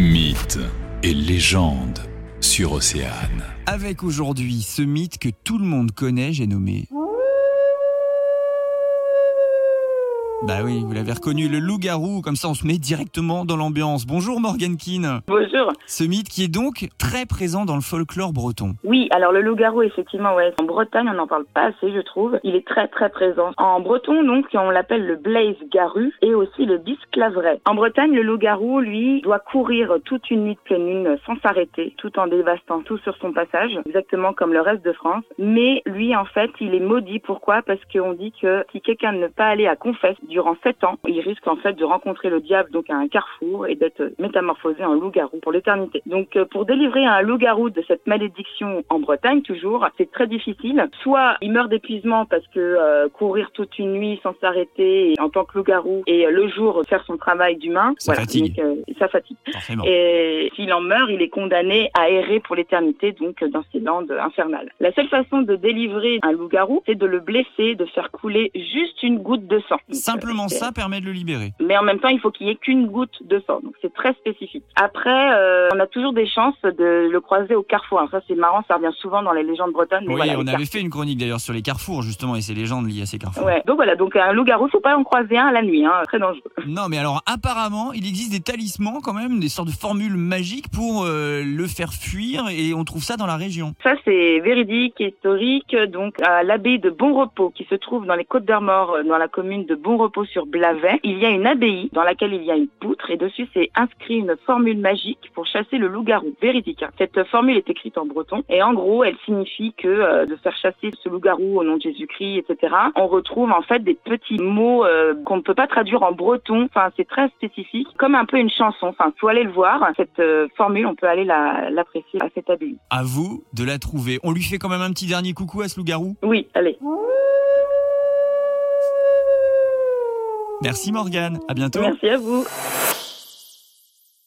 Mythes et légendes sur Océane. Avec aujourd'hui ce mythe que tout le monde connaît, j'ai nommé. Bah oui, vous l'avez reconnu, le loup-garou, comme ça on se met directement dans l'ambiance. Bonjour Morgan Keane. Bonjour. Ce mythe qui est donc très présent dans le folklore breton. Oui, alors le loup-garou, effectivement, ouais. En Bretagne, on n'en parle pas assez, je trouve. Il est très très présent. En breton, donc, on l'appelle le blaze garu et aussi le bisclaveret. En Bretagne, le loup-garou, lui, doit courir toute une nuit de pleine lune sans s'arrêter, tout en dévastant tout sur son passage, exactement comme le reste de France. Mais lui, en fait, il est maudit. Pourquoi? Parce qu'on dit que si quelqu'un ne pas aller à confesse durant sept ans, il risque en fait de rencontrer le diable donc à un carrefour et d'être métamorphosé en loup-garou pour l'éternité. Donc euh, pour délivrer un loup-garou de cette malédiction en Bretagne toujours, c'est très difficile. Soit il meurt d'épuisement parce que euh, courir toute une nuit sans s'arrêter en tant que loup-garou et euh, le jour faire son travail d'humain, Ça fatigue. donc, ça fatigue. Forcément. Et s'il en meurt, il est condamné à errer pour l'éternité, donc dans ces landes infernales. La seule façon de délivrer un loup-garou, c'est de le blesser, de faire couler juste une goutte de sang. Simplement c'est- ça permet de le libérer. Mais en même temps, il faut qu'il y ait qu'une goutte de sang. Donc c'est très spécifique. Après, euh, on a toujours des chances de le croiser au carrefour. Alors ça, c'est marrant, ça revient souvent dans les légendes bretonnes. Oui, voilà, on avait fait une chronique d'ailleurs sur les carrefours justement et ces légendes liées à ces carrefours. Ouais. Donc voilà, donc un loup-garou, faut pas en croiser un à la nuit, hein, très dangereux. Non, mais alors apparemment, il existe des talismans quand même, des sortes de formules magiques pour euh, le faire fuir et on trouve ça dans la région. Ça, c'est véridique, historique. Donc, à l'abbaye de Bon Repos, qui se trouve dans les Côtes d'Armor, euh, dans la commune de Bon Repos sur Blavet, il y a une abbaye dans laquelle il y a une poutre et dessus, c'est inscrit une formule magique pour chasser le loup-garou. Véridique. hein. Cette formule est écrite en breton et en gros, elle signifie que euh, de faire chasser ce loup-garou au nom de Jésus-Christ, etc. On retrouve en fait des petits mots qu'on ne peut pas traduire en breton. Enfin, c'est très spécifique, comme un peu une chanson. Enfin, faut aller le voir. Cette euh, formule, on peut aller la- l'apprécier à cette abbaye. À vous de la trouver. On lui fait quand même un petit dernier coucou à ce loup-garou? Oui, allez. Merci Morgane, à bientôt. Merci à vous.